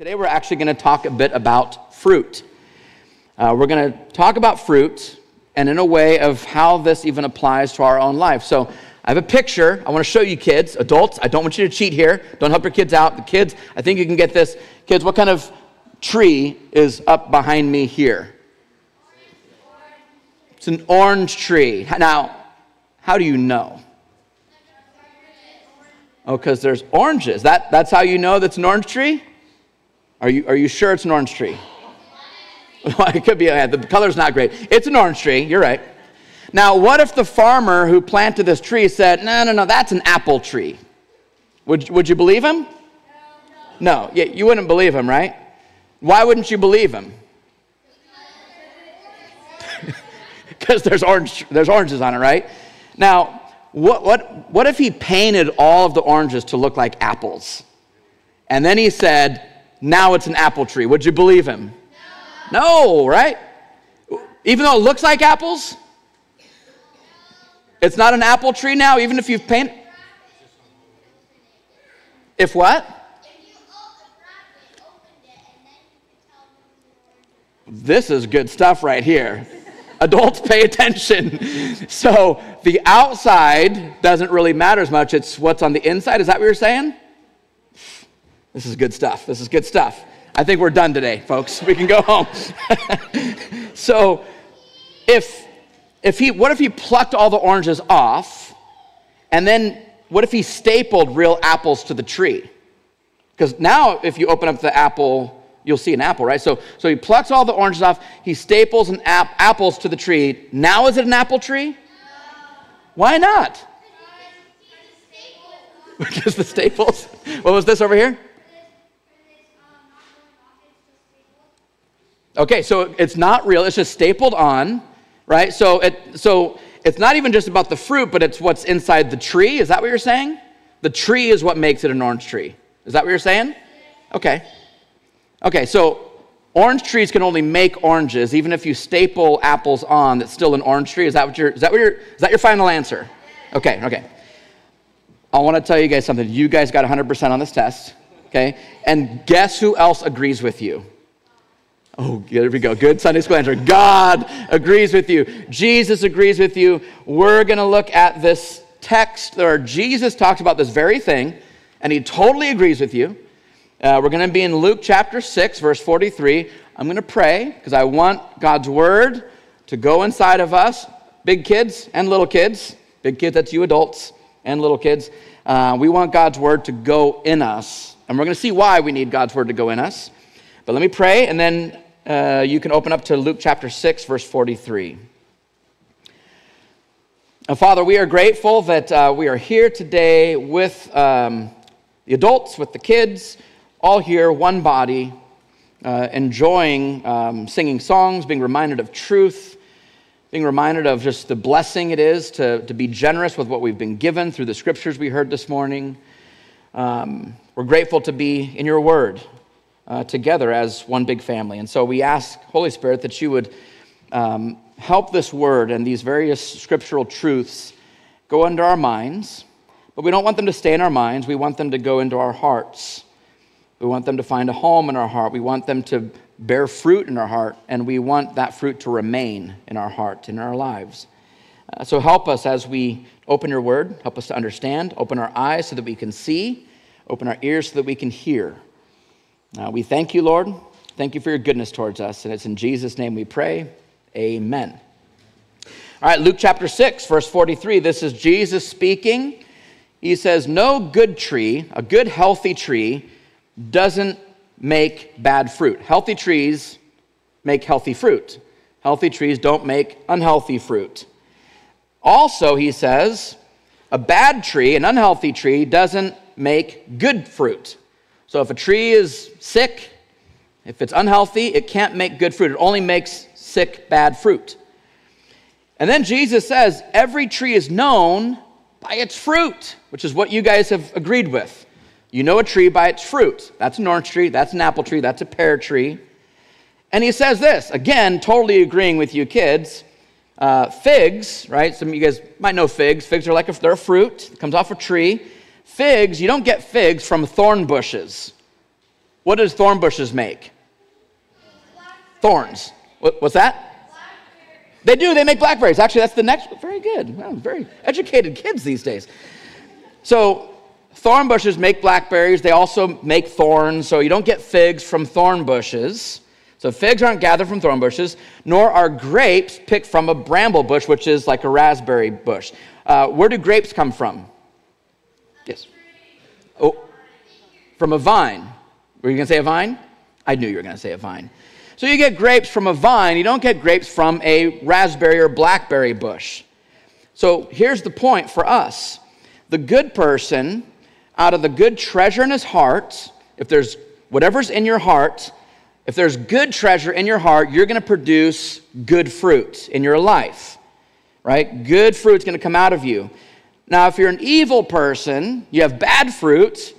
Today we're actually going to talk a bit about fruit. Uh, we're going to talk about fruit and in a way of how this even applies to our own life. So I have a picture. I want to show you kids, adults. I don't want you to cheat here. Don't help your kids out. The kids, I think you can get this. Kids, what kind of tree is up behind me here? It's an orange tree. Now, how do you know? Oh, because there's oranges. That, that's how you know that's an orange tree? Are you, are you sure it's an orange tree? it could be, yeah, the color's not great. It's an orange tree, you're right. Now, what if the farmer who planted this tree said, no, no, no, that's an apple tree? Would, would you believe him? No, no. Yeah, you wouldn't believe him, right? Why wouldn't you believe him? Because there's, orange, there's oranges on it, right? Now, what, what, what if he painted all of the oranges to look like apples? And then he said, now it's an apple tree. Would you believe him? No, no right? Even though it looks like apples? It's not an apple tree now, even if you've painted. If what? This is good stuff right here. Adults, pay attention. So the outside doesn't really matter as much. It's what's on the inside. Is that what you're saying? This is good stuff. This is good stuff. I think we're done today, folks. We can go home. so, if if he what if he plucked all the oranges off and then what if he stapled real apples to the tree? Because now if you open up the apple, you'll see an apple, right? So so he plucks all the oranges off, he staples an ap- apples to the tree. Now is it an apple tree? Why not? Because the staples. What was this over here? Okay, so it's not real, it's just stapled on, right? So, it, so it's not even just about the fruit, but it's what's inside the tree. Is that what you're saying? The tree is what makes it an orange tree. Is that what you're saying? Okay. Okay, so orange trees can only make oranges, even if you staple apples on, that's still an orange tree. Is that what you're, is that what you're, is that your final answer? Okay, okay. I want to tell you guys something. You guys got 100% on this test, okay? And guess who else agrees with you? Oh, there we go. Good Sunday school answer. God agrees with you. Jesus agrees with you. We're going to look at this text where Jesus talks about this very thing, and he totally agrees with you. Uh, we're going to be in Luke chapter 6, verse 43. I'm going to pray because I want God's word to go inside of us, big kids and little kids. Big kids, that's you adults and little kids. Uh, we want God's word to go in us. And we're going to see why we need God's word to go in us. But let me pray, and then uh, you can open up to Luke chapter 6, verse 43. Uh, Father, we are grateful that uh, we are here today with um, the adults, with the kids, all here, one body, uh, enjoying um, singing songs, being reminded of truth, being reminded of just the blessing it is to, to be generous with what we've been given through the scriptures we heard this morning. Um, we're grateful to be in your word uh, together as one big family. And so we ask, Holy Spirit, that you would um, help this word and these various scriptural truths go into our minds. But we don't want them to stay in our minds, we want them to go into our hearts. We want them to find a home in our heart. We want them to bear fruit in our heart, and we want that fruit to remain in our heart, in our lives. Uh, so help us as we open your word. Help us to understand. Open our eyes so that we can see. Open our ears so that we can hear. Uh, we thank you, Lord. Thank you for your goodness towards us. And it's in Jesus' name we pray. Amen. All right, Luke chapter 6, verse 43. This is Jesus speaking. He says, No good tree, a good, healthy tree, doesn't make bad fruit. Healthy trees make healthy fruit. Healthy trees don't make unhealthy fruit. Also, he says, a bad tree, an unhealthy tree, doesn't make good fruit. So if a tree is sick, if it's unhealthy, it can't make good fruit. It only makes sick, bad fruit. And then Jesus says, every tree is known by its fruit, which is what you guys have agreed with. You know a tree by its fruit. That's an orange tree, that's an apple tree, that's a pear tree. And he says this, again, totally agreeing with you kids. Uh, figs, right? Some of you guys might know figs. Figs are like a, they're a fruit, it comes off a tree. Figs, you don't get figs from thorn bushes. What does thorn bushes make? Thorns. What, what's that? They do, they make blackberries. Actually, that's the next, very good. Wow, very educated kids these days. So, thorn bushes make blackberries. They also make thorns, so you don't get figs from thorn bushes. So, figs aren't gathered from thorn bushes, nor are grapes picked from a bramble bush, which is like a raspberry bush. Uh, where do grapes come from? Yes. Oh, from a vine. Were you going to say a vine? I knew you were going to say a vine. So you get grapes from a vine, you don't get grapes from a raspberry or blackberry bush. So here's the point for us the good person, out of the good treasure in his heart, if there's whatever's in your heart, if there's good treasure in your heart, you're going to produce good fruit in your life, right? Good fruit's going to come out of you. Now, if you're an evil person, you have bad fruit,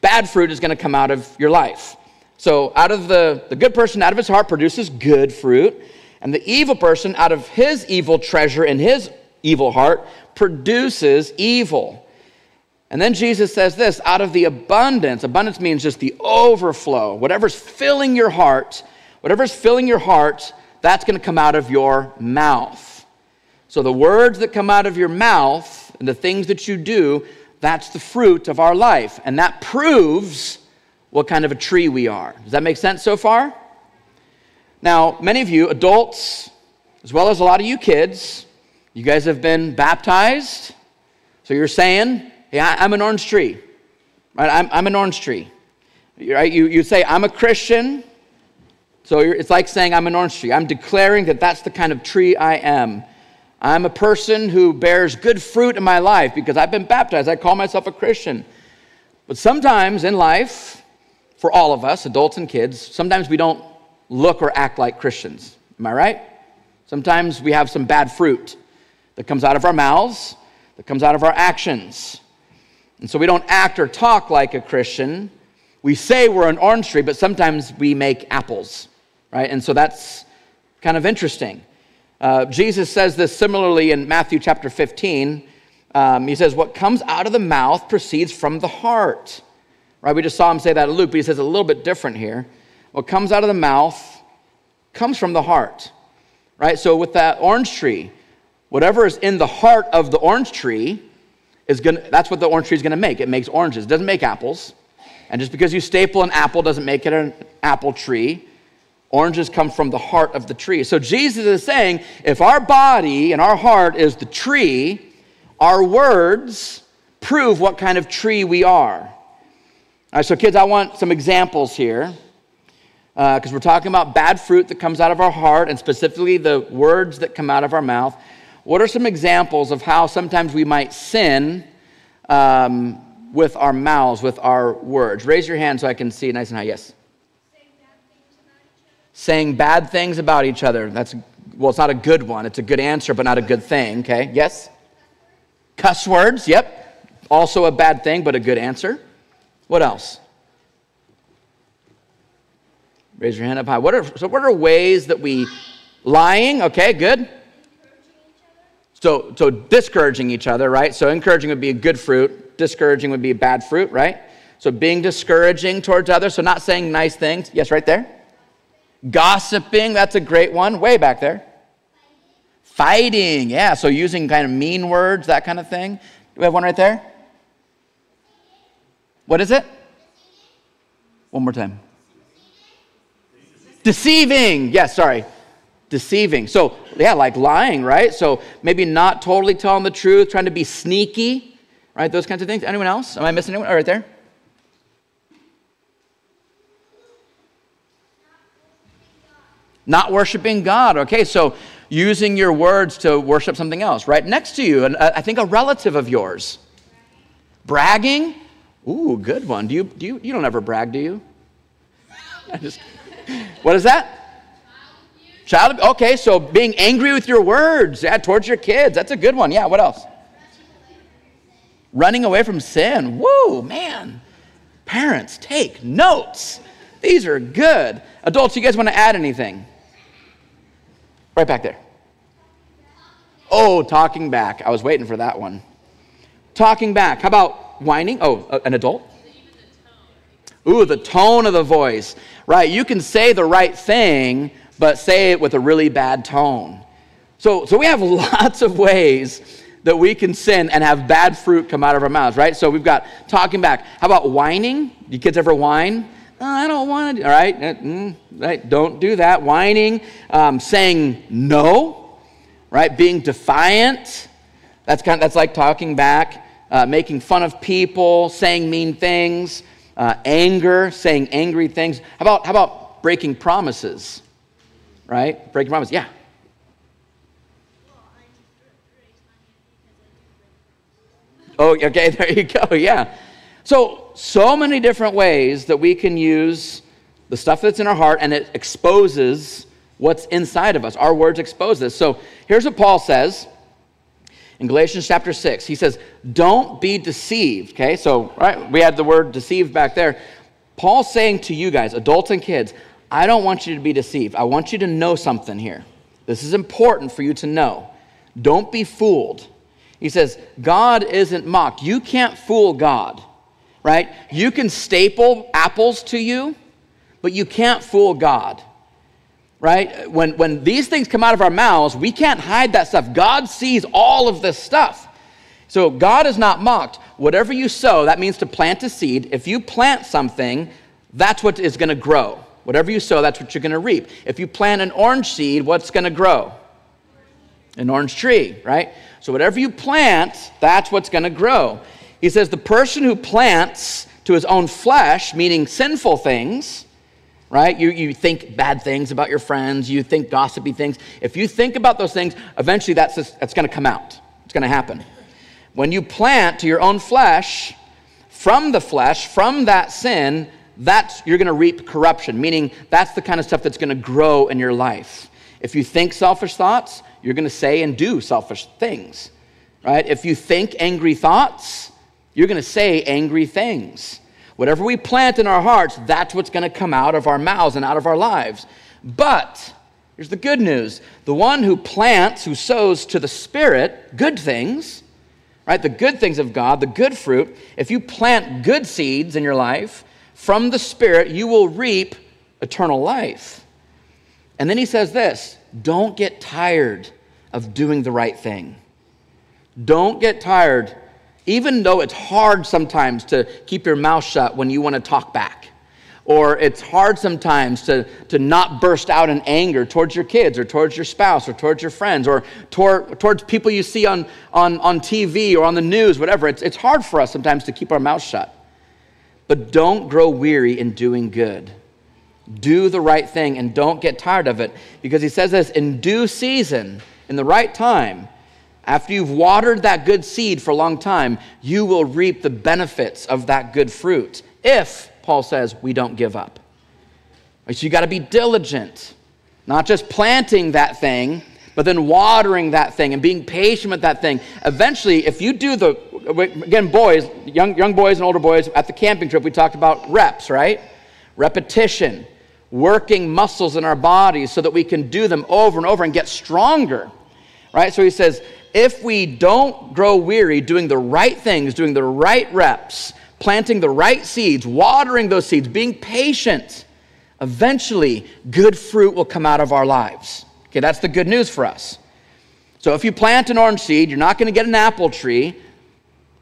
bad fruit is going to come out of your life. So, out of the, the good person, out of his heart, produces good fruit. And the evil person, out of his evil treasure in his evil heart, produces evil. And then Jesus says this out of the abundance, abundance means just the overflow, whatever's filling your heart, whatever's filling your heart, that's going to come out of your mouth. So, the words that come out of your mouth and the things that you do, that's the fruit of our life. And that proves what kind of a tree we are. Does that make sense so far? Now, many of you, adults, as well as a lot of you kids, you guys have been baptized. So you're saying, hey, I'm an orange tree. Right? I'm, I'm an orange tree. Right? You, you say, I'm a Christian. So it's like saying, I'm an orange tree. I'm declaring that that's the kind of tree I am. I'm a person who bears good fruit in my life because I've been baptized. I call myself a Christian. But sometimes in life, for all of us, adults and kids, sometimes we don't look or act like Christians. Am I right? Sometimes we have some bad fruit that comes out of our mouths, that comes out of our actions. And so we don't act or talk like a Christian. We say we're an orange tree, but sometimes we make apples, right? And so that's kind of interesting. Uh, Jesus says this similarly in Matthew chapter 15. Um, he says, What comes out of the mouth proceeds from the heart. Right? We just saw him say that in Luke, but he says a little bit different here. What comes out of the mouth comes from the heart. Right? So with that orange tree, whatever is in the heart of the orange tree is going that's what the orange tree is going to make. It makes oranges. It doesn't make apples. And just because you staple an apple doesn't make it an apple tree. Oranges come from the heart of the tree. So Jesus is saying if our body and our heart is the tree, our words prove what kind of tree we are. All right, so kids, I want some examples here because uh, we're talking about bad fruit that comes out of our heart and specifically the words that come out of our mouth. What are some examples of how sometimes we might sin um, with our mouths, with our words? Raise your hand so I can see nice and high. Yes. Saying bad things about each other. That's well, it's not a good one. It's a good answer, but not a good thing. Okay. Yes. Cuss words. Yep. Also a bad thing, but a good answer. What else? Raise your hand up high. What are, so, what are ways that we lying? Okay, good. So, so discouraging each other, right? So encouraging would be a good fruit. Discouraging would be a bad fruit, right? So being discouraging towards others. So not saying nice things. Yes, right there. Gossiping. That's a great one. Way back there. Fighting. Yeah. So using kind of mean words, that kind of thing. Do we have one right there? What is it? One more time. Deceiving. Yes, sorry. Deceiving. So, yeah, like lying, right? So maybe not totally telling the truth, trying to be sneaky, right? Those kinds of things. Anyone else? Am I missing anyone? Oh, right there. Not worshiping God. Okay, so using your words to worship something else right next to you, and I think a relative of yours. Bragging. Ooh, good one. Do you, do you, you don't ever brag, do you? I Just, what is that? Child, okay, so being angry with your words, yeah, towards your kids, that's a good one. Yeah, what else? Running away from sin. Whoa, man. Parents, take notes. These are good. Adults, you guys want to add anything? Right back there. Oh, talking back. I was waiting for that one. Talking back. How about whining? Oh, an adult? Ooh, the tone of the voice, right? You can say the right thing, but say it with a really bad tone. So, so we have lots of ways that we can sin and have bad fruit come out of our mouths, right? So we've got talking back. How about whining? You kids ever whine? Oh, I don't want to. All right, uh, mm, right. Don't do that. Whining, um, saying no, right? Being defiant. That's kind. Of, that's like talking back. Uh, making fun of people, saying mean things, uh, anger, saying angry things. How about how about breaking promises? Right? Breaking promises. Yeah. Oh, okay, there you go. Yeah. So, so many different ways that we can use the stuff that's in our heart and it exposes what's inside of us. Our words expose this. So, here's what Paul says in Galatians chapter 6. He says, Don't be deceived. Okay, so, right, we had the word deceived back there. Paul's saying to you guys, adults and kids, I don't want you to be deceived. I want you to know something here. This is important for you to know. Don't be fooled. He says, God isn't mocked. You can't fool God, right? You can staple apples to you, but you can't fool God, right? When, when these things come out of our mouths, we can't hide that stuff. God sees all of this stuff. So God is not mocked. Whatever you sow, that means to plant a seed. If you plant something, that's what is going to grow. Whatever you sow, that's what you're going to reap. If you plant an orange seed, what's going to grow? An orange tree, right? So whatever you plant, that's what's going to grow. He says the person who plants to his own flesh, meaning sinful things, right? You, you think bad things about your friends, you think gossipy things. If you think about those things, eventually that's, that's going to come out. It's going to happen. When you plant to your own flesh, from the flesh, from that sin, that's you're going to reap corruption, meaning that's the kind of stuff that's going to grow in your life. If you think selfish thoughts, you're going to say and do selfish things, right? If you think angry thoughts, you're going to say angry things. Whatever we plant in our hearts, that's what's going to come out of our mouths and out of our lives. But here's the good news the one who plants, who sows to the Spirit good things, right? The good things of God, the good fruit, if you plant good seeds in your life from the Spirit, you will reap eternal life. And then he says this don't get tired of doing the right thing. Don't get tired, even though it's hard sometimes to keep your mouth shut when you want to talk back. Or it's hard sometimes to, to not burst out in anger towards your kids or towards your spouse or towards your friends or toward, towards people you see on, on, on TV or on the news, whatever. It's, it's hard for us sometimes to keep our mouth shut. But don't grow weary in doing good. Do the right thing and don't get tired of it because he says this in due season, in the right time, after you've watered that good seed for a long time, you will reap the benefits of that good fruit. If, Paul says, we don't give up. So you got to be diligent, not just planting that thing, but then watering that thing and being patient with that thing. Eventually, if you do the, again, boys, young, young boys and older boys, at the camping trip, we talked about reps, right? Repetition working muscles in our bodies so that we can do them over and over and get stronger. Right? So he says, if we don't grow weary doing the right things, doing the right reps, planting the right seeds, watering those seeds, being patient, eventually good fruit will come out of our lives. Okay, that's the good news for us. So if you plant an orange seed, you're not going to get an apple tree,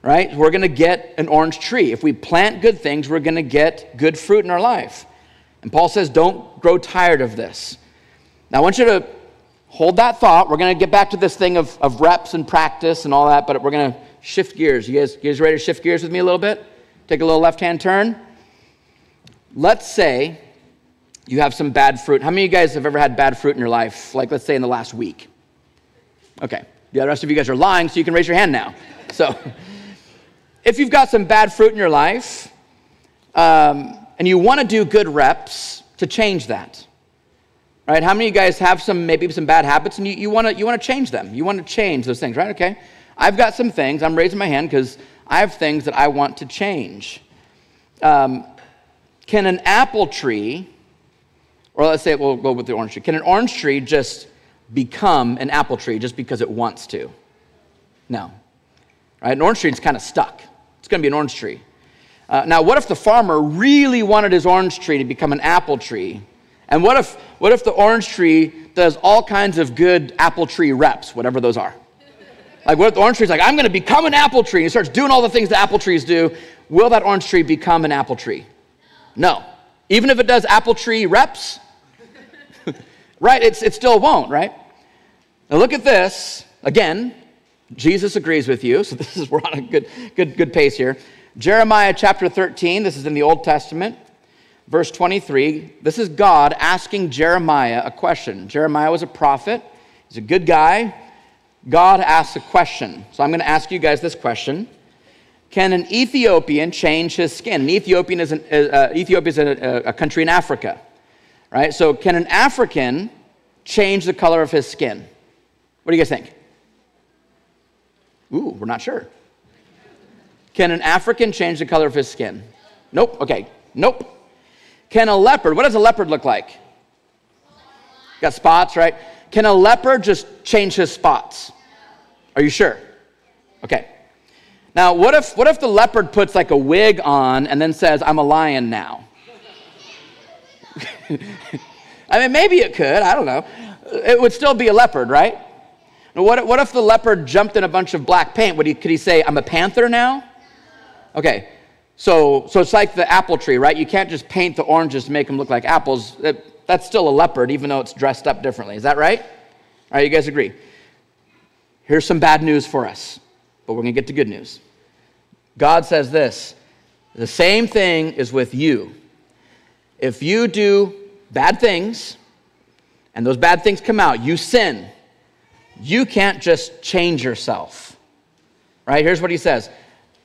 right? We're going to get an orange tree. If we plant good things, we're going to get good fruit in our life. And Paul says, don't grow tired of this. Now, I want you to hold that thought. We're going to get back to this thing of, of reps and practice and all that, but we're going to shift gears. You guys, you guys ready to shift gears with me a little bit? Take a little left hand turn. Let's say you have some bad fruit. How many of you guys have ever had bad fruit in your life? Like, let's say in the last week. Okay. The rest of you guys are lying, so you can raise your hand now. So, if you've got some bad fruit in your life, um, and you want to do good reps to change that. How many of you guys have some maybe some bad habits and you, you want to you want to change them? You want to change those things, right? Okay. I've got some things. I'm raising my hand because I have things that I want to change. Um, can an apple tree, or let's say we'll go with the orange tree, can an orange tree just become an apple tree just because it wants to? No. Right? An orange tree is kind of stuck. It's going to be an orange tree. Uh, now, what if the farmer really wanted his orange tree to become an apple tree? And what if, what if the orange tree does all kinds of good apple tree reps, whatever those are? Like, what if the orange tree's like, I'm going to become an apple tree, and he starts doing all the things that apple trees do? Will that orange tree become an apple tree? No. Even if it does apple tree reps, right? It's, it still won't, right? Now, look at this. Again, Jesus agrees with you, so this is we're on a good, good, good pace here. Jeremiah chapter 13, this is in the Old Testament, verse 23. This is God asking Jeremiah a question. Jeremiah was a prophet, he's a good guy. God asks a question. So I'm going to ask you guys this question Can an Ethiopian change his skin? An Ethiopian is, an, uh, Ethiopia is a, a country in Africa, right? So can an African change the color of his skin? What do you guys think? Ooh, we're not sure. Can an African change the color of his skin? Nope. Okay. Nope. Can a leopard, what does a leopard look like? Got spots, right? Can a leopard just change his spots? Are you sure? Okay. Now, what if, what if the leopard puts like a wig on and then says, I'm a lion now? I mean, maybe it could. I don't know. It would still be a leopard, right? Now, what, what if the leopard jumped in a bunch of black paint? Would he, could he say, I'm a panther now? Okay, so, so it's like the apple tree, right? You can't just paint the oranges to make them look like apples. It, that's still a leopard, even though it's dressed up differently. Is that right? All right, you guys agree? Here's some bad news for us, but we're going to get to good news. God says this the same thing is with you. If you do bad things, and those bad things come out, you sin, you can't just change yourself. Right? Here's what he says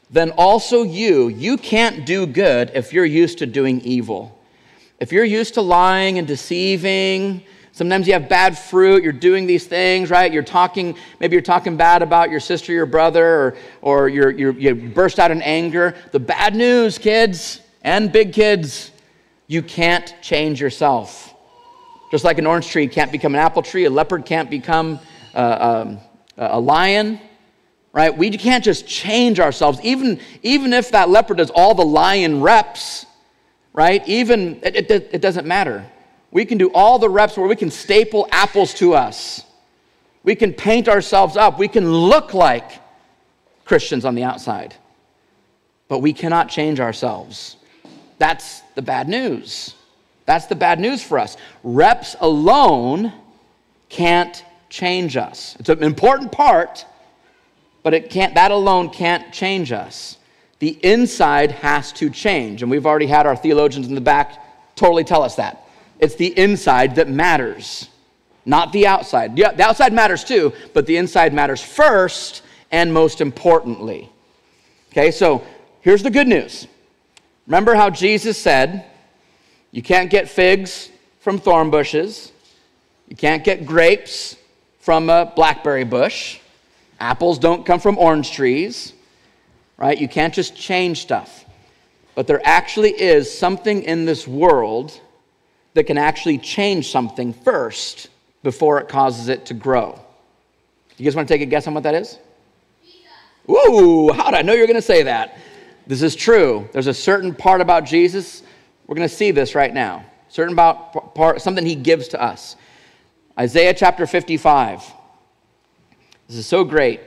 then also you, you can't do good if you're used to doing evil. If you're used to lying and deceiving, sometimes you have bad fruit, you're doing these things, right? You're talking, maybe you're talking bad about your sister, your brother, or, or you're, you're, you burst out in anger. The bad news, kids and big kids, you can't change yourself. Just like an orange tree can't become an apple tree, a leopard can't become uh, um, a lion right? We can't just change ourselves. Even, even if that leopard does all the lion reps, right? Even, it, it, it doesn't matter. We can do all the reps where we can staple apples to us. We can paint ourselves up. We can look like Christians on the outside. But we cannot change ourselves. That's the bad news. That's the bad news for us. Reps alone can't change us. It's an important part but it can't, that alone can't change us. The inside has to change. And we've already had our theologians in the back totally tell us that. It's the inside that matters, not the outside. Yeah, the outside matters too, but the inside matters first and most importantly. Okay, so here's the good news. Remember how Jesus said, You can't get figs from thorn bushes, you can't get grapes from a blackberry bush. Apples don't come from orange trees, right? You can't just change stuff. But there actually is something in this world that can actually change something first before it causes it to grow. You guys want to take a guess on what that is? Ooh, how did I know you were going to say that? This is true. There's a certain part about Jesus. We're going to see this right now. Certain about part, something he gives to us. Isaiah chapter 55. This is so great.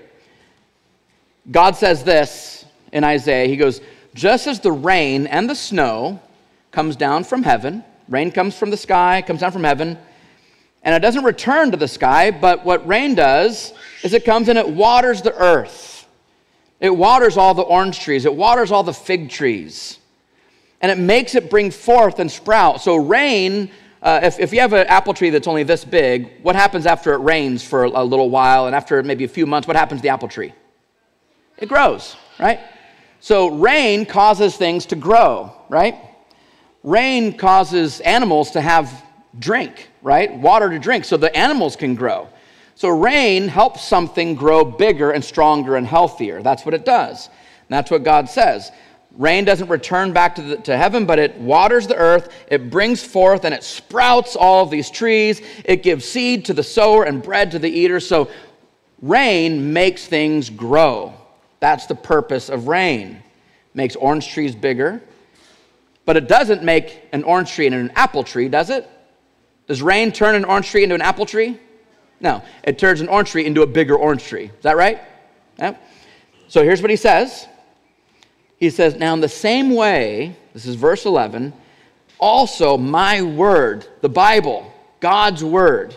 God says this in Isaiah. He goes, Just as the rain and the snow comes down from heaven, rain comes from the sky, comes down from heaven, and it doesn't return to the sky, but what rain does is it comes and it waters the earth. It waters all the orange trees, it waters all the fig trees, and it makes it bring forth and sprout. So, rain uh, if, if you have an apple tree that's only this big, what happens after it rains for a little while and after maybe a few months, what happens to the apple tree? It grows, right? So rain causes things to grow, right? Rain causes animals to have drink, right? Water to drink so the animals can grow. So rain helps something grow bigger and stronger and healthier. That's what it does. And that's what God says. Rain doesn't return back to, the, to heaven, but it waters the earth, it brings forth, and it sprouts all of these trees. It gives seed to the sower and bread to the eater. So, rain makes things grow. That's the purpose of rain. makes orange trees bigger, but it doesn't make an orange tree into an apple tree, does it? Does rain turn an orange tree into an apple tree? No, it turns an orange tree into a bigger orange tree. Is that right? Yeah. So here's what he says. He says, Now, in the same way, this is verse 11, also my word, the Bible, God's word,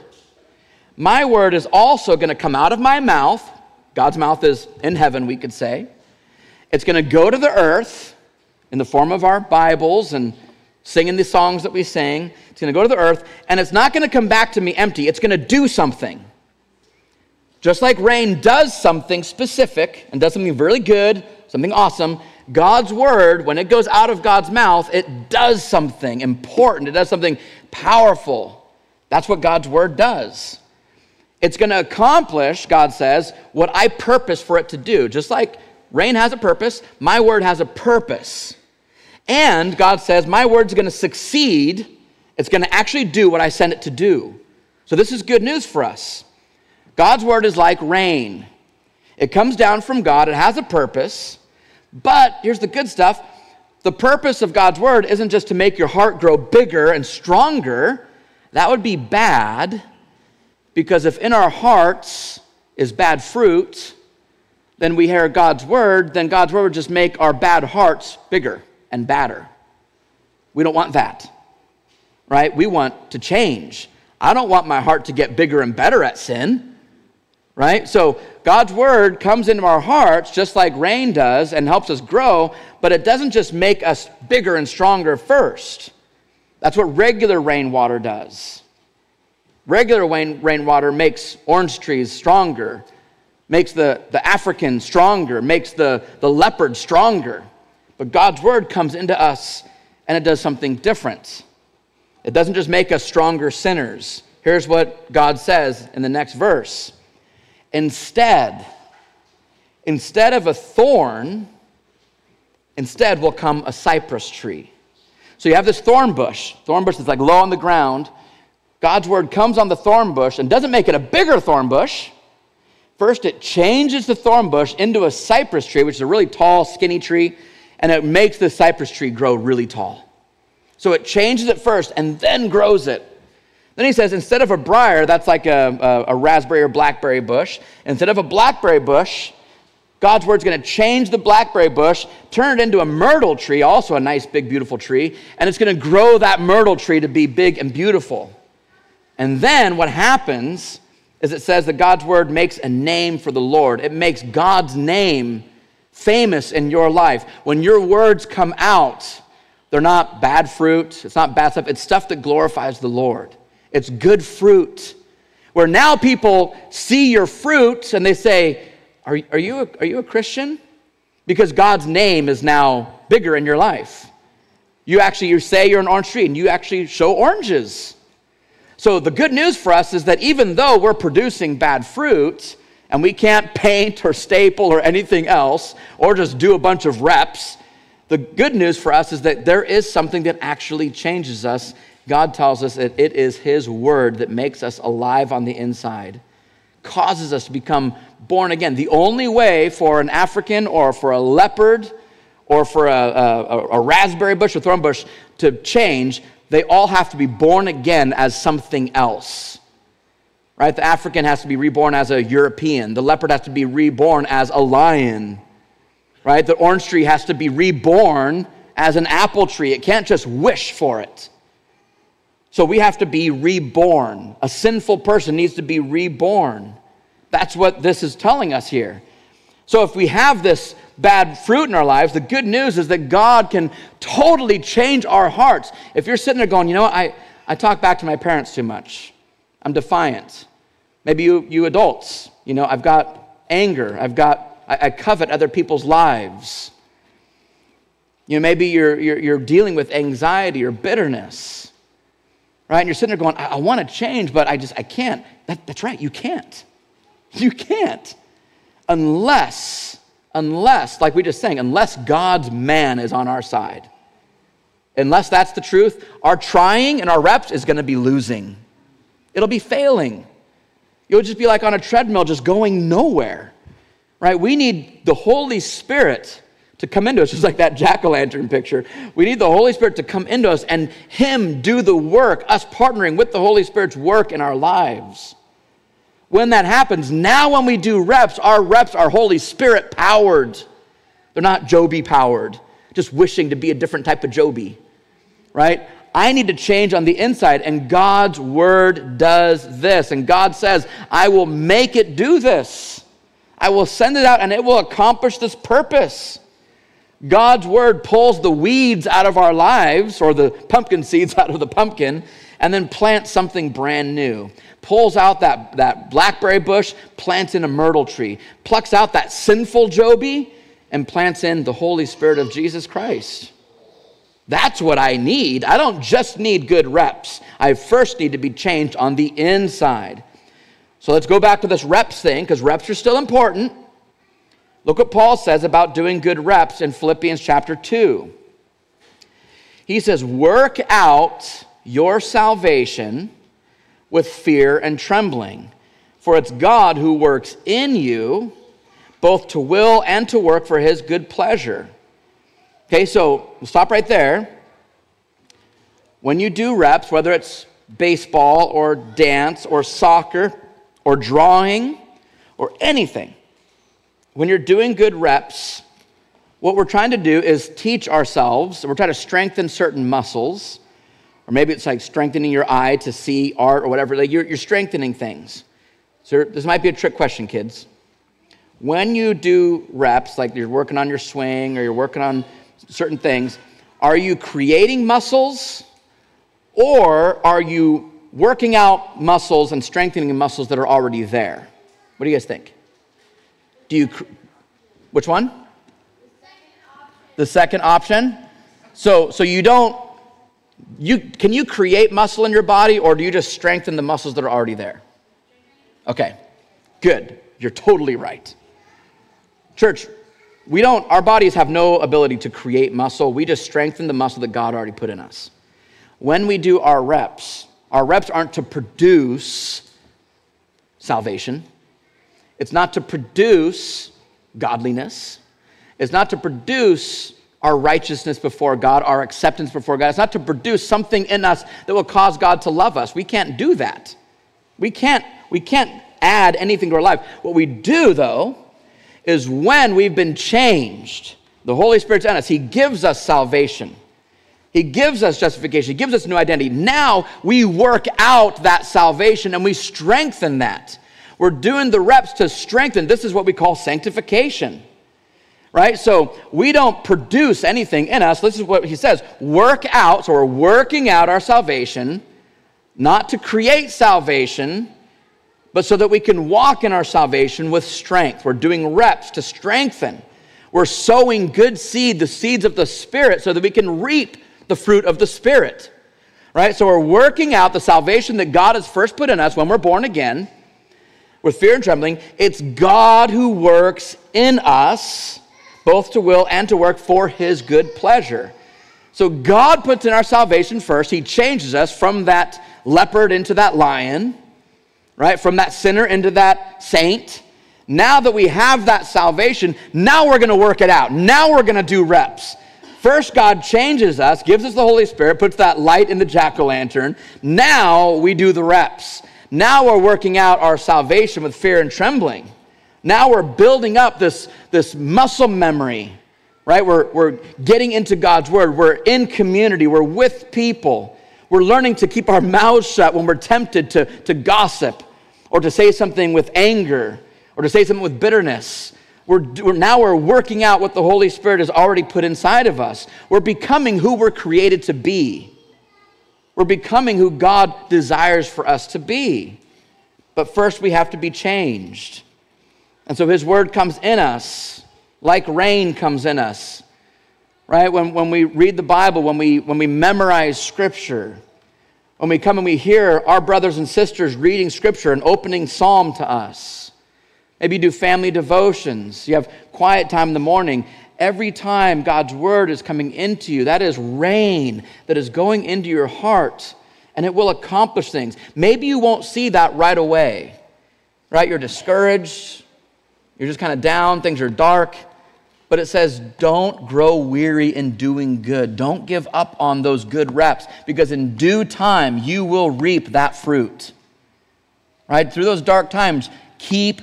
my word is also going to come out of my mouth. God's mouth is in heaven, we could say. It's going to go to the earth in the form of our Bibles and singing the songs that we sing. It's going to go to the earth, and it's not going to come back to me empty. It's going to do something. Just like rain does something specific and does something really good, something awesome, God's word, when it goes out of God's mouth, it does something important. It does something powerful. That's what God's word does. It's going to accomplish, God says, what I purpose for it to do. Just like rain has a purpose, my word has a purpose. And God says, My word's going to succeed. It's going to actually do what I send it to do. So, this is good news for us. God's word is like rain, it comes down from God, it has a purpose. But here's the good stuff the purpose of God's word isn't just to make your heart grow bigger and stronger. That would be bad because if in our hearts is bad fruit, then we hear God's word, then God's word would just make our bad hearts bigger and badder. We don't want that, right? We want to change. I don't want my heart to get bigger and better at sin, right? So God's word comes into our hearts just like rain does and helps us grow, but it doesn't just make us bigger and stronger first. That's what regular rainwater does. Regular rain, rainwater makes orange trees stronger, makes the, the African stronger, makes the, the leopard stronger. But God's word comes into us and it does something different. It doesn't just make us stronger sinners. Here's what God says in the next verse Instead, instead of a thorn, instead will come a cypress tree. So you have this thorn bush. Thorn bush is like low on the ground. God's word comes on the thorn bush and doesn't make it a bigger thorn bush. First, it changes the thorn bush into a cypress tree, which is a really tall, skinny tree and it makes the cypress tree grow really tall. So it changes it first and then grows it. Then he says, instead of a briar, that's like a, a, a raspberry or blackberry bush, instead of a blackberry bush, God's word's going to change the blackberry bush, turn it into a myrtle tree, also a nice, big, beautiful tree, and it's going to grow that myrtle tree to be big and beautiful. And then what happens is it says that God's word makes a name for the Lord. It makes God's name famous in your life. When your words come out, they're not bad fruit, it's not bad stuff, it's stuff that glorifies the Lord. It's good fruit. Where now people see your fruit and they say, Are, are, you, a, are you a Christian? Because God's name is now bigger in your life. You actually you say you're an orange tree and you actually show oranges. So the good news for us is that even though we're producing bad fruit, and we can't paint or staple or anything else or just do a bunch of reps, the good news for us is that there is something that actually changes us. God tells us that it is His word that makes us alive on the inside, causes us to become born again. The only way for an African or for a leopard or for a, a, a raspberry bush or thorn bush to change, they all have to be born again as something else right? The African has to be reborn as a European. The leopard has to be reborn as a lion, right? The orange tree has to be reborn as an apple tree. It can't just wish for it. So we have to be reborn. A sinful person needs to be reborn. That's what this is telling us here. So if we have this bad fruit in our lives, the good news is that God can totally change our hearts. If you're sitting there going, you know what, I, I talk back to my parents too much, I'm defiant. Maybe you, you adults, you know, I've got anger, I've got, I, I covet other people's lives. You know, maybe you're, you're, you're, dealing with anxiety or bitterness, right? And you're sitting there going, I, I want to change, but I just, I can't. That, that's right, you can't. You can't. Unless, unless, like we just saying, unless God's man is on our side. Unless that's the truth, our trying and our reps is going to be losing. It'll be failing. it'll just be like on a treadmill, just going nowhere, right? We need the Holy Spirit to come into us, just like that jack o' lantern picture. We need the Holy Spirit to come into us and Him do the work, us partnering with the Holy Spirit's work in our lives. When that happens, now when we do reps, our reps are Holy Spirit powered. They're not Jobey powered, just wishing to be a different type of Jobey, right? I need to change on the inside, and God's word does this. And God says, I will make it do this. I will send it out, and it will accomplish this purpose. God's word pulls the weeds out of our lives, or the pumpkin seeds out of the pumpkin, and then plants something brand new. Pulls out that, that blackberry bush, plants in a myrtle tree, plucks out that sinful Jobey, and plants in the Holy Spirit of Jesus Christ. That's what I need. I don't just need good reps. I first need to be changed on the inside. So let's go back to this reps thing because reps are still important. Look what Paul says about doing good reps in Philippians chapter 2. He says, Work out your salvation with fear and trembling, for it's God who works in you both to will and to work for his good pleasure. Okay, so we'll stop right there. When you do reps, whether it's baseball or dance or soccer or drawing or anything, when you're doing good reps, what we're trying to do is teach ourselves, we're trying to strengthen certain muscles, or maybe it's like strengthening your eye to see art or whatever. Like you're, you're strengthening things. So this might be a trick question, kids. When you do reps, like you're working on your swing or you're working on certain things, are you creating muscles or are you working out muscles and strengthening muscles that are already there? What do you guys think? Do you, which one? The second option. So, so you don't, you, can you create muscle in your body or do you just strengthen the muscles that are already there? Okay, good. You're totally right. Church, we don't, our bodies have no ability to create muscle. We just strengthen the muscle that God already put in us. When we do our reps, our reps aren't to produce salvation, it's not to produce godliness, it's not to produce our righteousness before God, our acceptance before God. It's not to produce something in us that will cause God to love us. We can't do that. We can't, we can't add anything to our life. What we do, though, is when we've been changed. The Holy Spirit's in us. He gives us salvation. He gives us justification. He gives us new identity. Now we work out that salvation and we strengthen that. We're doing the reps to strengthen. This is what we call sanctification. Right? So we don't produce anything in us. This is what he says work out. So we're working out our salvation, not to create salvation, but so that we can walk in our salvation with strength. We're doing reps to strengthen. We're sowing good seed, the seeds of the Spirit, so that we can reap the fruit of the Spirit. Right? So we're working out the salvation that God has first put in us when we're born again with fear and trembling. It's God who works in us, both to will and to work for his good pleasure. So God puts in our salvation first. He changes us from that leopard into that lion right? From that sinner into that saint. Now that we have that salvation, now we're going to work it out. Now we're going to do reps. First, God changes us, gives us the Holy Spirit, puts that light in the jack o' lantern. Now we do the reps. Now we're working out our salvation with fear and trembling. Now we're building up this, this muscle memory, right? We're, we're getting into God's word. We're in community. We're with people. We're learning to keep our mouths shut when we're tempted to, to gossip or to say something with anger or to say something with bitterness. We're, we're, now we're working out what the Holy Spirit has already put inside of us. We're becoming who we're created to be. We're becoming who God desires for us to be. But first, we have to be changed. And so His Word comes in us like rain comes in us right? When, when we read the Bible, when we, when we memorize Scripture, when we come and we hear our brothers and sisters reading Scripture and opening Psalm to us. Maybe you do family devotions, you have quiet time in the morning. Every time God's Word is coming into you, that is rain that is going into your heart and it will accomplish things. Maybe you won't see that right away, right? You're discouraged, you're just kind of down, things are dark. But it says, don't grow weary in doing good. Don't give up on those good reps because in due time you will reap that fruit. Right? Through those dark times, keep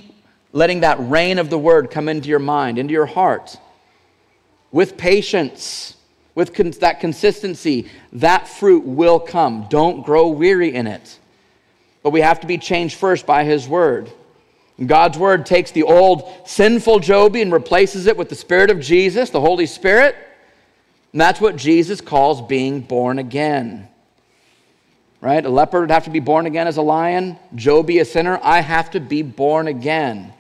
letting that rain of the word come into your mind, into your heart. With patience, with con- that consistency, that fruit will come. Don't grow weary in it. But we have to be changed first by his word. God's word takes the old sinful Jobey and replaces it with the Spirit of Jesus, the Holy Spirit. And that's what Jesus calls being born again. Right? A leopard would have to be born again as a lion. Jobey, a sinner, I have to be born again.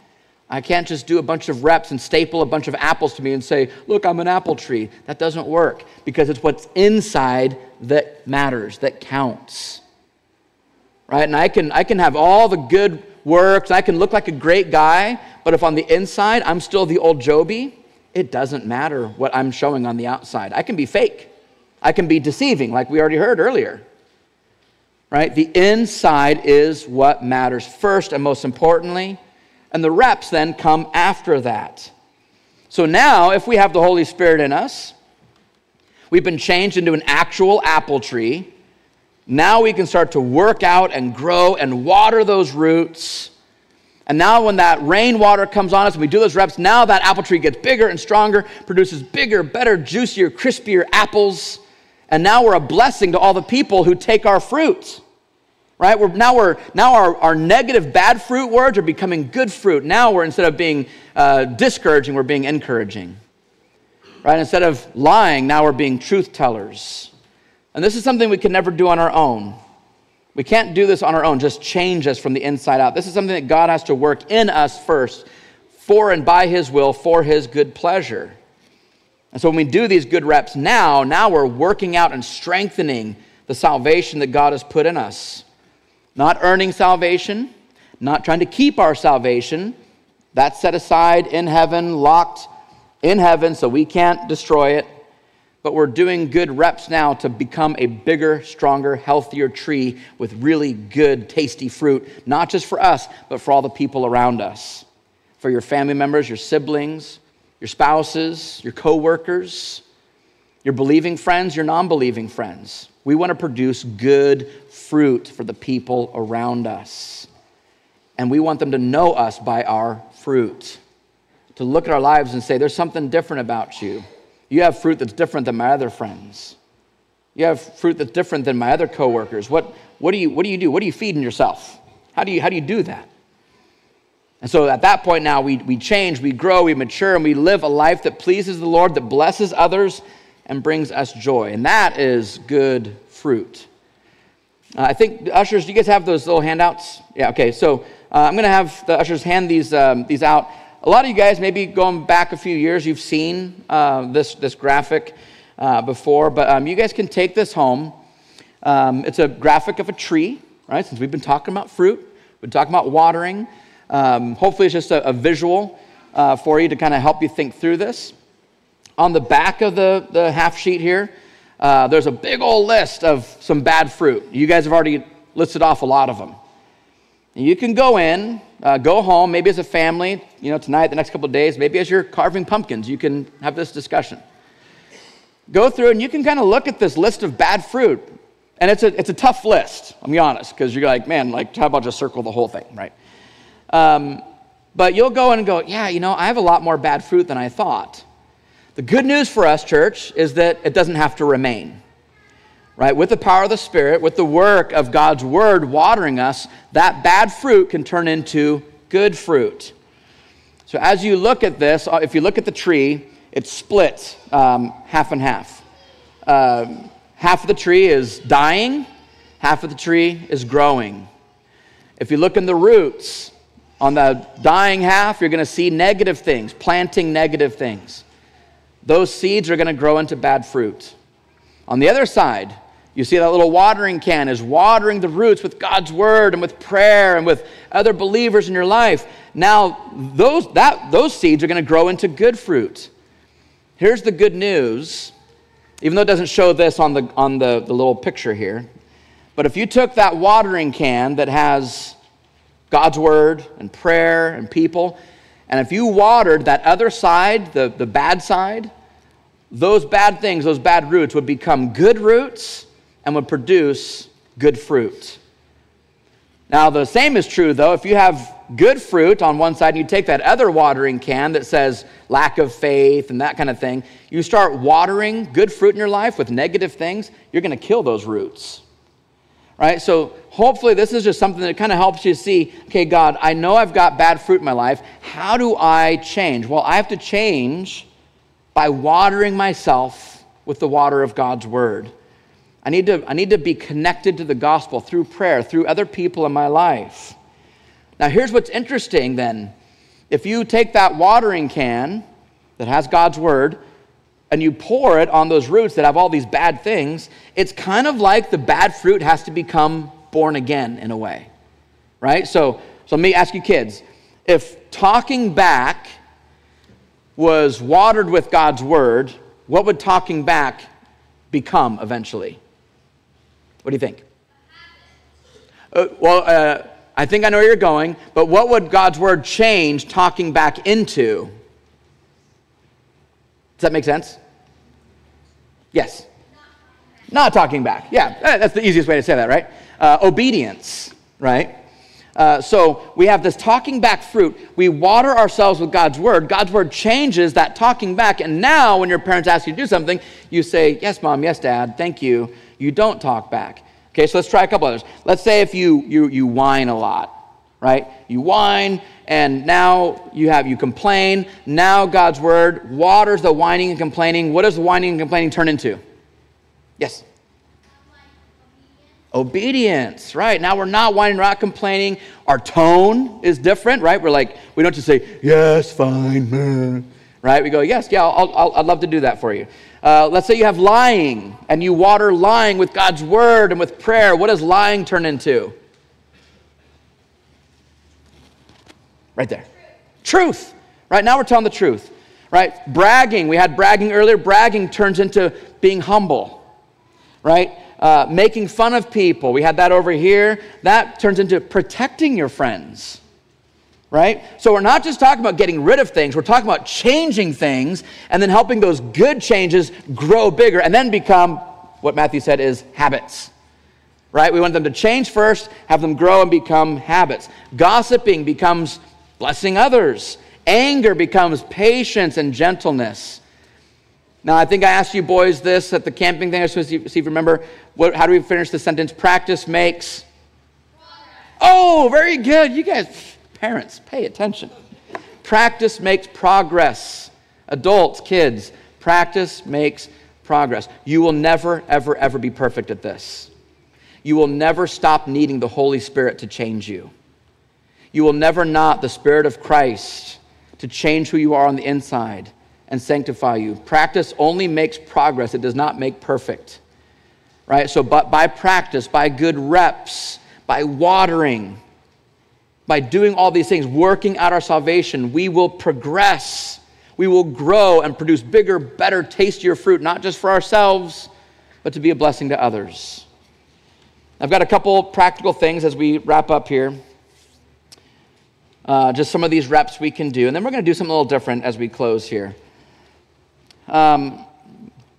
I can't just do a bunch of reps and staple a bunch of apples to me and say, Look, I'm an apple tree. That doesn't work because it's what's inside that matters, that counts. Right? And I can, I can have all the good works. I can look like a great guy, but if on the inside I'm still the old Jobey, it doesn't matter what I'm showing on the outside. I can be fake. I can be deceiving, like we already heard earlier. Right? The inside is what matters first and most importantly, and the reps then come after that. So now, if we have the Holy Spirit in us, we've been changed into an actual apple tree now we can start to work out and grow and water those roots. And now, when that rainwater comes on us and we do those reps, now that apple tree gets bigger and stronger, produces bigger, better, juicier, crispier apples. And now we're a blessing to all the people who take our fruit. Right? We're, now we're, now our, our negative, bad fruit words are becoming good fruit. Now we're, instead of being uh, discouraging, we're being encouraging. Right? Instead of lying, now we're being truth tellers. And this is something we can never do on our own. We can't do this on our own, just change us from the inside out. This is something that God has to work in us first, for and by His will, for His good pleasure. And so when we do these good reps now, now we're working out and strengthening the salvation that God has put in us. Not earning salvation, not trying to keep our salvation. That's set aside in heaven, locked in heaven, so we can't destroy it but we're doing good reps now to become a bigger, stronger, healthier tree with really good, tasty fruit, not just for us, but for all the people around us. For your family members, your siblings, your spouses, your coworkers, your believing friends, your non believing friends. We want to produce good fruit for the people around us. And we want them to know us by our fruit, to look at our lives and say, There's something different about you. You have fruit that's different than my other friends. You have fruit that's different than my other coworkers. What, what, do, you, what do you do? What are you feeding yourself? How do you, how do you do that? And so at that point now, we, we change, we grow, we mature, and we live a life that pleases the Lord, that blesses others, and brings us joy. And that is good fruit. Uh, I think, ushers, do you guys have those little handouts? Yeah, okay. So uh, I'm going to have the ushers hand these, um, these out. A lot of you guys, maybe going back a few years, you've seen uh, this, this graphic uh, before, but um, you guys can take this home. Um, it's a graphic of a tree, right? Since we've been talking about fruit, we've been talking about watering. Um, hopefully, it's just a, a visual uh, for you to kind of help you think through this. On the back of the, the half sheet here, uh, there's a big old list of some bad fruit. You guys have already listed off a lot of them. And you can go in, uh, go home, maybe as a family, you know, tonight, the next couple of days, maybe as you're carving pumpkins, you can have this discussion. Go through and you can kind of look at this list of bad fruit. And it's a, it's a tough list, I'm be honest, because you're like, man, like, how about just circle the whole thing, right? Um, but you'll go in and go, yeah, you know, I have a lot more bad fruit than I thought. The good news for us, church, is that it doesn't have to remain right? With the power of the Spirit, with the work of God's Word watering us, that bad fruit can turn into good fruit. So as you look at this, uh, if you look at the tree, it's split um, half and half. Um, half of the tree is dying, half of the tree is growing. If you look in the roots, on the dying half, you're going to see negative things, planting negative things. Those seeds are going to grow into bad fruit. On the other side, you see that little watering can is watering the roots with God's word and with prayer and with other believers in your life. Now, those, that, those seeds are going to grow into good fruit. Here's the good news, even though it doesn't show this on, the, on the, the little picture here. But if you took that watering can that has God's word and prayer and people, And if you watered that other side, the, the bad side, those bad things, those bad roots would become good roots and would produce good fruit. Now, the same is true, though, if you have good fruit on one side and you take that other watering can that says lack of faith and that kind of thing, you start watering good fruit in your life with negative things, you're going to kill those roots. Right? So, hopefully, this is just something that kind of helps you see okay, God, I know I've got bad fruit in my life. How do I change? Well, I have to change by watering myself with the water of God's word. I need, to, I need to be connected to the gospel through prayer, through other people in my life. Now, here's what's interesting then. If you take that watering can that has God's word and you pour it on those roots that have all these bad things, it's kind of like the bad fruit has to become born again in a way, right? So, so let me ask you kids if talking back was watered with God's word, what would talking back become eventually? What do you think? Uh, well, uh, I think I know where you're going, but what would God's word change talking back into? Does that make sense? Yes. Not talking back. Yeah, that's the easiest way to say that, right? Uh, obedience, right? Uh, so we have this talking back fruit. We water ourselves with God's word. God's word changes that talking back. And now, when your parents ask you to do something, you say, Yes, mom, yes, dad, thank you you don't talk back. Okay, so let's try a couple others. Let's say if you, you, you whine a lot, right? You whine, and now you have, you complain. Now God's word waters the whining and complaining. What does the whining and complaining turn into? Yes? Obedience, right? Now we're not whining, we're not complaining. Our tone is different, right? We're like, we don't just say, yes, fine, man. right? We go, yes, yeah, I'll, I'll, I'd love to do that for you. Uh, let's say you have lying and you water lying with God's word and with prayer. What does lying turn into? Right there. Truth. Right now we're telling the truth. Right? Bragging. We had bragging earlier. Bragging turns into being humble. Right? Uh, making fun of people. We had that over here. That turns into protecting your friends right? So we're not just talking about getting rid of things, we're talking about changing things and then helping those good changes grow bigger and then become what Matthew said is habits. Right? We want them to change first, have them grow and become habits. Gossiping becomes blessing others. Anger becomes patience and gentleness. Now, I think I asked you boys this at the camping thing. I was supposed to see if you remember. What, how do we finish the sentence? Practice makes. Oh, very good. You guys, Parents, pay attention. Practice makes progress. Adults, kids, practice makes progress. You will never, ever, ever be perfect at this. You will never stop needing the Holy Spirit to change you. You will never not the Spirit of Christ to change who you are on the inside and sanctify you. Practice only makes progress, it does not make perfect. Right? So, but by practice, by good reps, by watering, by doing all these things, working out our salvation, we will progress. We will grow and produce bigger, better, tastier fruit, not just for ourselves, but to be a blessing to others. I've got a couple practical things as we wrap up here. Uh, just some of these reps we can do. And then we're going to do something a little different as we close here. Um,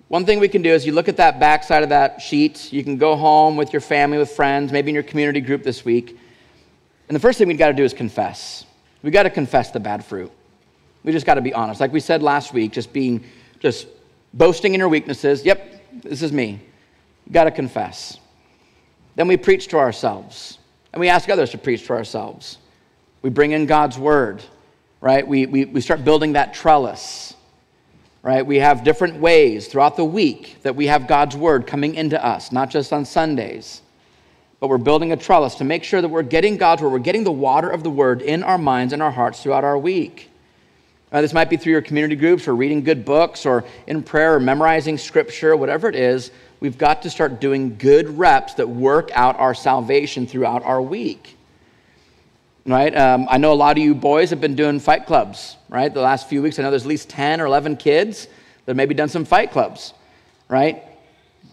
one thing we can do is you look at that back side of that sheet. You can go home with your family, with friends, maybe in your community group this week. And the first thing we've got to do is confess. We've got to confess the bad fruit. We just got to be honest. Like we said last week, just being, just boasting in your weaknesses. Yep, this is me. Got to confess. Then we preach to ourselves. And we ask others to preach to ourselves. We bring in God's word, right? We, we, we start building that trellis, right? We have different ways throughout the week that we have God's word coming into us, not just on Sundays but we're building a trellis to make sure that we're getting God's word, we're getting the water of the word in our minds and our hearts throughout our week. Uh, this might be through your community groups or reading good books or in prayer or memorizing scripture, whatever it is. We've got to start doing good reps that work out our salvation throughout our week. Right? Um, I know a lot of you boys have been doing fight clubs, right? The last few weeks, I know there's at least 10 or 11 kids that have maybe done some fight clubs, right?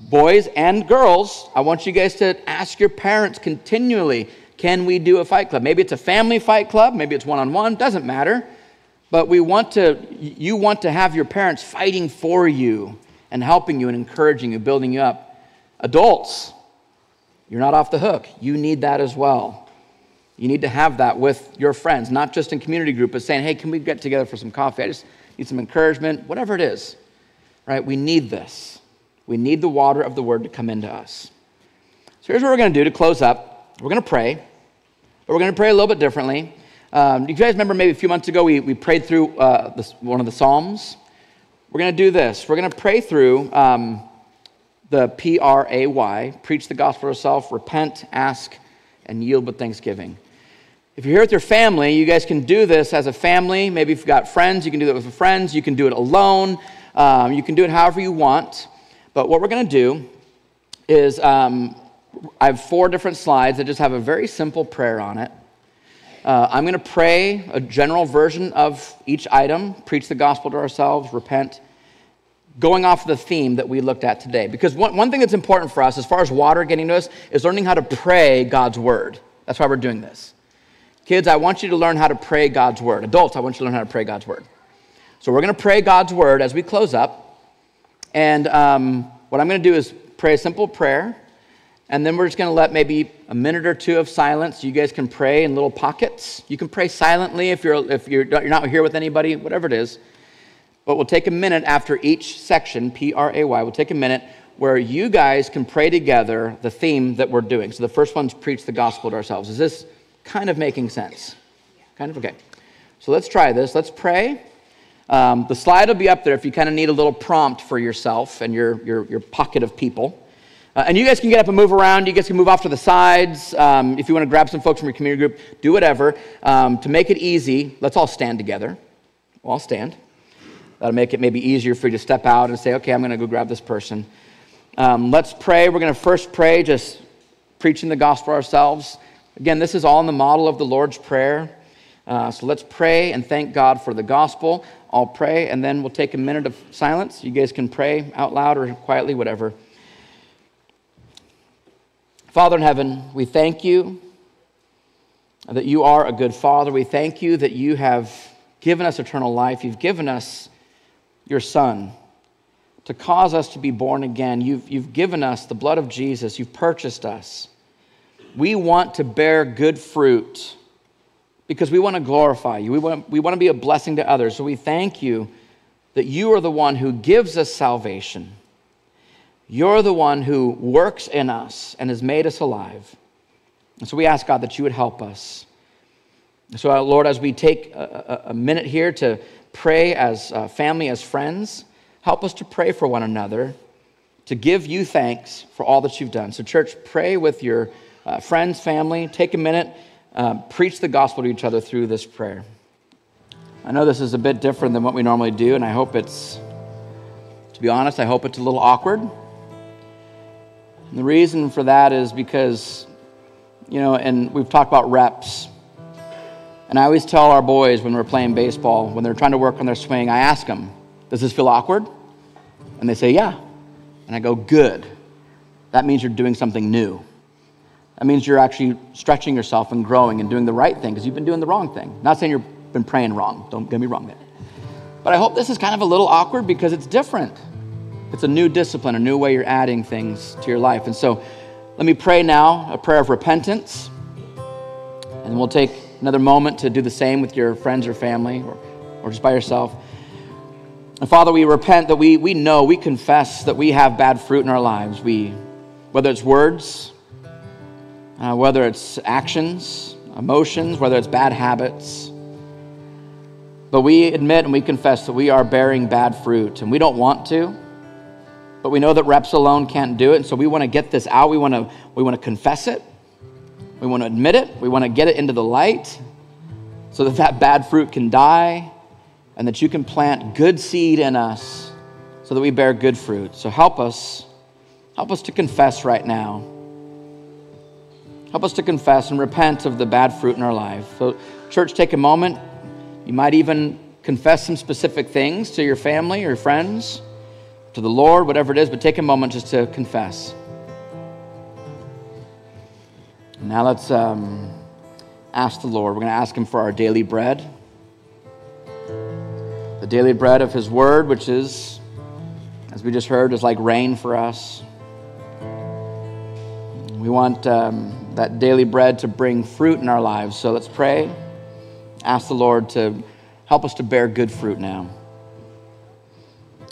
boys and girls, I want you guys to ask your parents continually can we do a fight club? Maybe it's a family fight club, maybe it's one on one, doesn't matter. but we want to, you want to have your parents fighting for you and helping you and encouraging you, building you up. Adults, you're not off the hook. You need that as well. You need to have that with your friends, not just in community group, but saying, hey, can we get together for some coffee? I just need some encouragement, whatever it is, right? We need this. We need the water of the word to come into us. So here's what we're going to do to close up. We're going to pray, but we're going to pray a little bit differently. Um, you guys remember maybe a few months ago we, we prayed through uh, one of the Psalms? We're going to do this. We're going to pray through um, the P R A Y, preach the gospel of yourself, repent, ask, and yield with thanksgiving. If you're here with your family, you guys can do this as a family. Maybe if you've got friends, you can do that with friends. You can do it alone. Um, you can do it however you want. But what we're going to do is um, I have four different slides that just have a very simple prayer on it. Uh, I'm going to pray a general version of each item, preach the gospel to ourselves, repent, going off the theme that we looked at today. Because one, one thing that's important for us, as far as water getting to us, is learning how to pray God's word. That's why we're doing this. Kids, I want you to learn how to pray God's word. Adults, I want you to learn how to pray God's word. So we're going to pray God's word as we close up. And um, what I'm going to do is pray a simple prayer. And then we're just going to let maybe a minute or two of silence. You guys can pray in little pockets. You can pray silently if you're, if you're, you're not here with anybody, whatever it is. But we'll take a minute after each section, P R A Y, we'll take a minute where you guys can pray together the theme that we're doing. So the first one's preach the gospel to ourselves. Is this kind of making sense? Kind of? Okay. So let's try this. Let's pray. Um, the slide will be up there if you kind of need a little prompt for yourself and your, your, your pocket of people. Uh, and you guys can get up and move around. You guys can move off to the sides. Um, if you want to grab some folks from your community group, do whatever. Um, to make it easy, let's all stand together. We'll all stand. That'll make it maybe easier for you to step out and say, okay, I'm going to go grab this person. Um, let's pray. We're going to first pray, just preaching the gospel ourselves. Again, this is all in the model of the Lord's Prayer. Uh, so let's pray and thank God for the gospel. I'll pray, and then we'll take a minute of silence. You guys can pray out loud or quietly, whatever. Father in heaven, we thank you that you are a good father. We thank you that you have given us eternal life. You've given us your Son to cause us to be born again. You've, you've given us the blood of Jesus, you've purchased us. We want to bear good fruit because we want to glorify you. We want, we want to be a blessing to others. So we thank you that you are the one who gives us salvation. You're the one who works in us and has made us alive. And so we ask God that you would help us. So, uh, Lord, as we take a, a, minute here to pray as family, as friends. Help us to pray for one another, to give you thanks for all that you've done. So, church, pray with your uh, friends, family. Take a minute, uh, preach the gospel to each other through this prayer. I know this is a bit different than what we normally do, and I hope it's, to be honest, I hope it's a little awkward. And the reason for that is because, you know, and we've talked about reps. And I always tell our boys when we're playing baseball, when they're trying to work on their swing, I ask them, Does this feel awkward? And they say, Yeah. And I go, Good. That means you're doing something new. That means you're actually stretching yourself and growing and doing the right thing because you've been doing the wrong thing. Not saying you've been praying wrong, don't get me wrong there. But I hope this is kind of a little awkward because it's different. It's a new discipline, a new way you're adding things to your life. And so let me pray now a prayer of repentance. And we'll take another moment to do the same with your friends or family or, or just by yourself. And Father, we repent that we, we know, we confess that we have bad fruit in our lives. We, whether it's words, uh, whether it's actions, emotions, whether it's bad habits. But we admit and we confess that we are bearing bad fruit and we don't want to. But we know that reps alone can't do it. And so we want to get this out. We want to, we want to confess it. We want to admit it. We want to get it into the light so that that bad fruit can die and that you can plant good seed in us so that we bear good fruit. So help us. Help us to confess right now. Help us to confess and repent of the bad fruit in our life. So, church, take a moment. You might even confess some specific things to your family or friends, to the Lord, whatever it is, but take a moment just to confess. Now let's um, ask the Lord. We're going to ask Him for our daily bread. The daily bread of His Word, which is, as we just heard, is like rain for us. We want um, that daily bread to bring fruit in our lives. So let's pray. Ask the Lord to help us to bear good fruit now.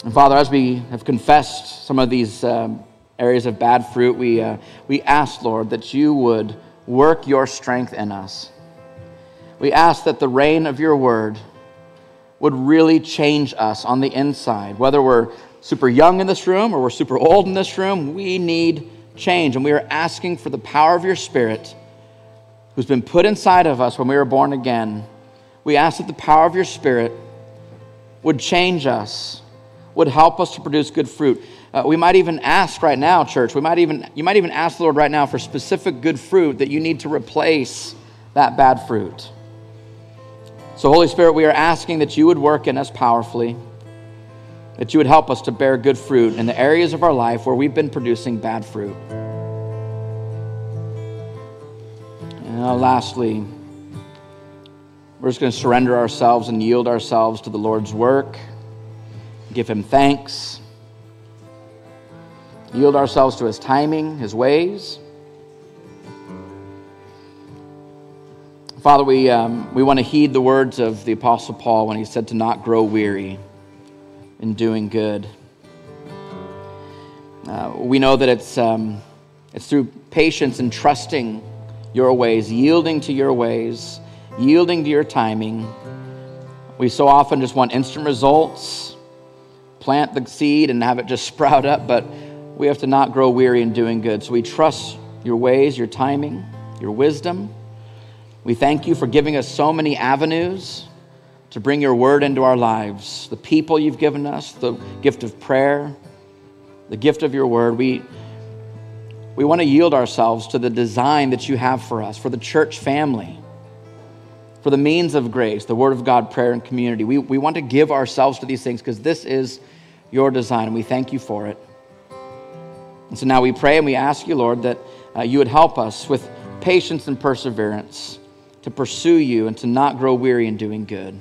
And Father, as we have confessed some of these um, areas of bad fruit, we, uh, we ask, Lord, that you would work your strength in us. We ask that the rain of your word would really change us on the inside. Whether we're super young in this room or we're super old in this room, we need change. And we are asking for the power of your Spirit, who's been put inside of us when we were born again. We ask that the power of your Spirit would change us, would help us to produce good fruit. Uh, we might even ask right now, church, we might even, you might even ask the Lord right now for specific good fruit that you need to replace that bad fruit. So, Holy Spirit, we are asking that you would work in us powerfully, that you would help us to bear good fruit in the areas of our life where we've been producing bad fruit. And uh, lastly, we're just going to surrender ourselves and yield ourselves to the Lord's work, give Him thanks, yield ourselves to His timing, His ways. Father, we, um, we want to heed the words of the Apostle Paul when he said to not grow weary in doing good. Uh, we know that it's, um, it's through patience and trusting your ways, yielding to your ways, yielding to your timing. We so often just want instant results, plant the seed and have it just sprout up, but we have to not grow weary in doing good. So we trust your ways, your timing, your wisdom. We thank you for giving us so many avenues to bring your word into our lives. The people you've given us, the gift of prayer, the gift of your word. We, we want to yield ourselves to the design that you have for us, for the church family, for the means of grace, the word of God, prayer, and community. We, we want to give ourselves to these things because this is your design, and we thank you for it. And so now we pray and we ask you, Lord, that uh, you would help us with patience and perseverance to pursue you and to not grow weary in doing good.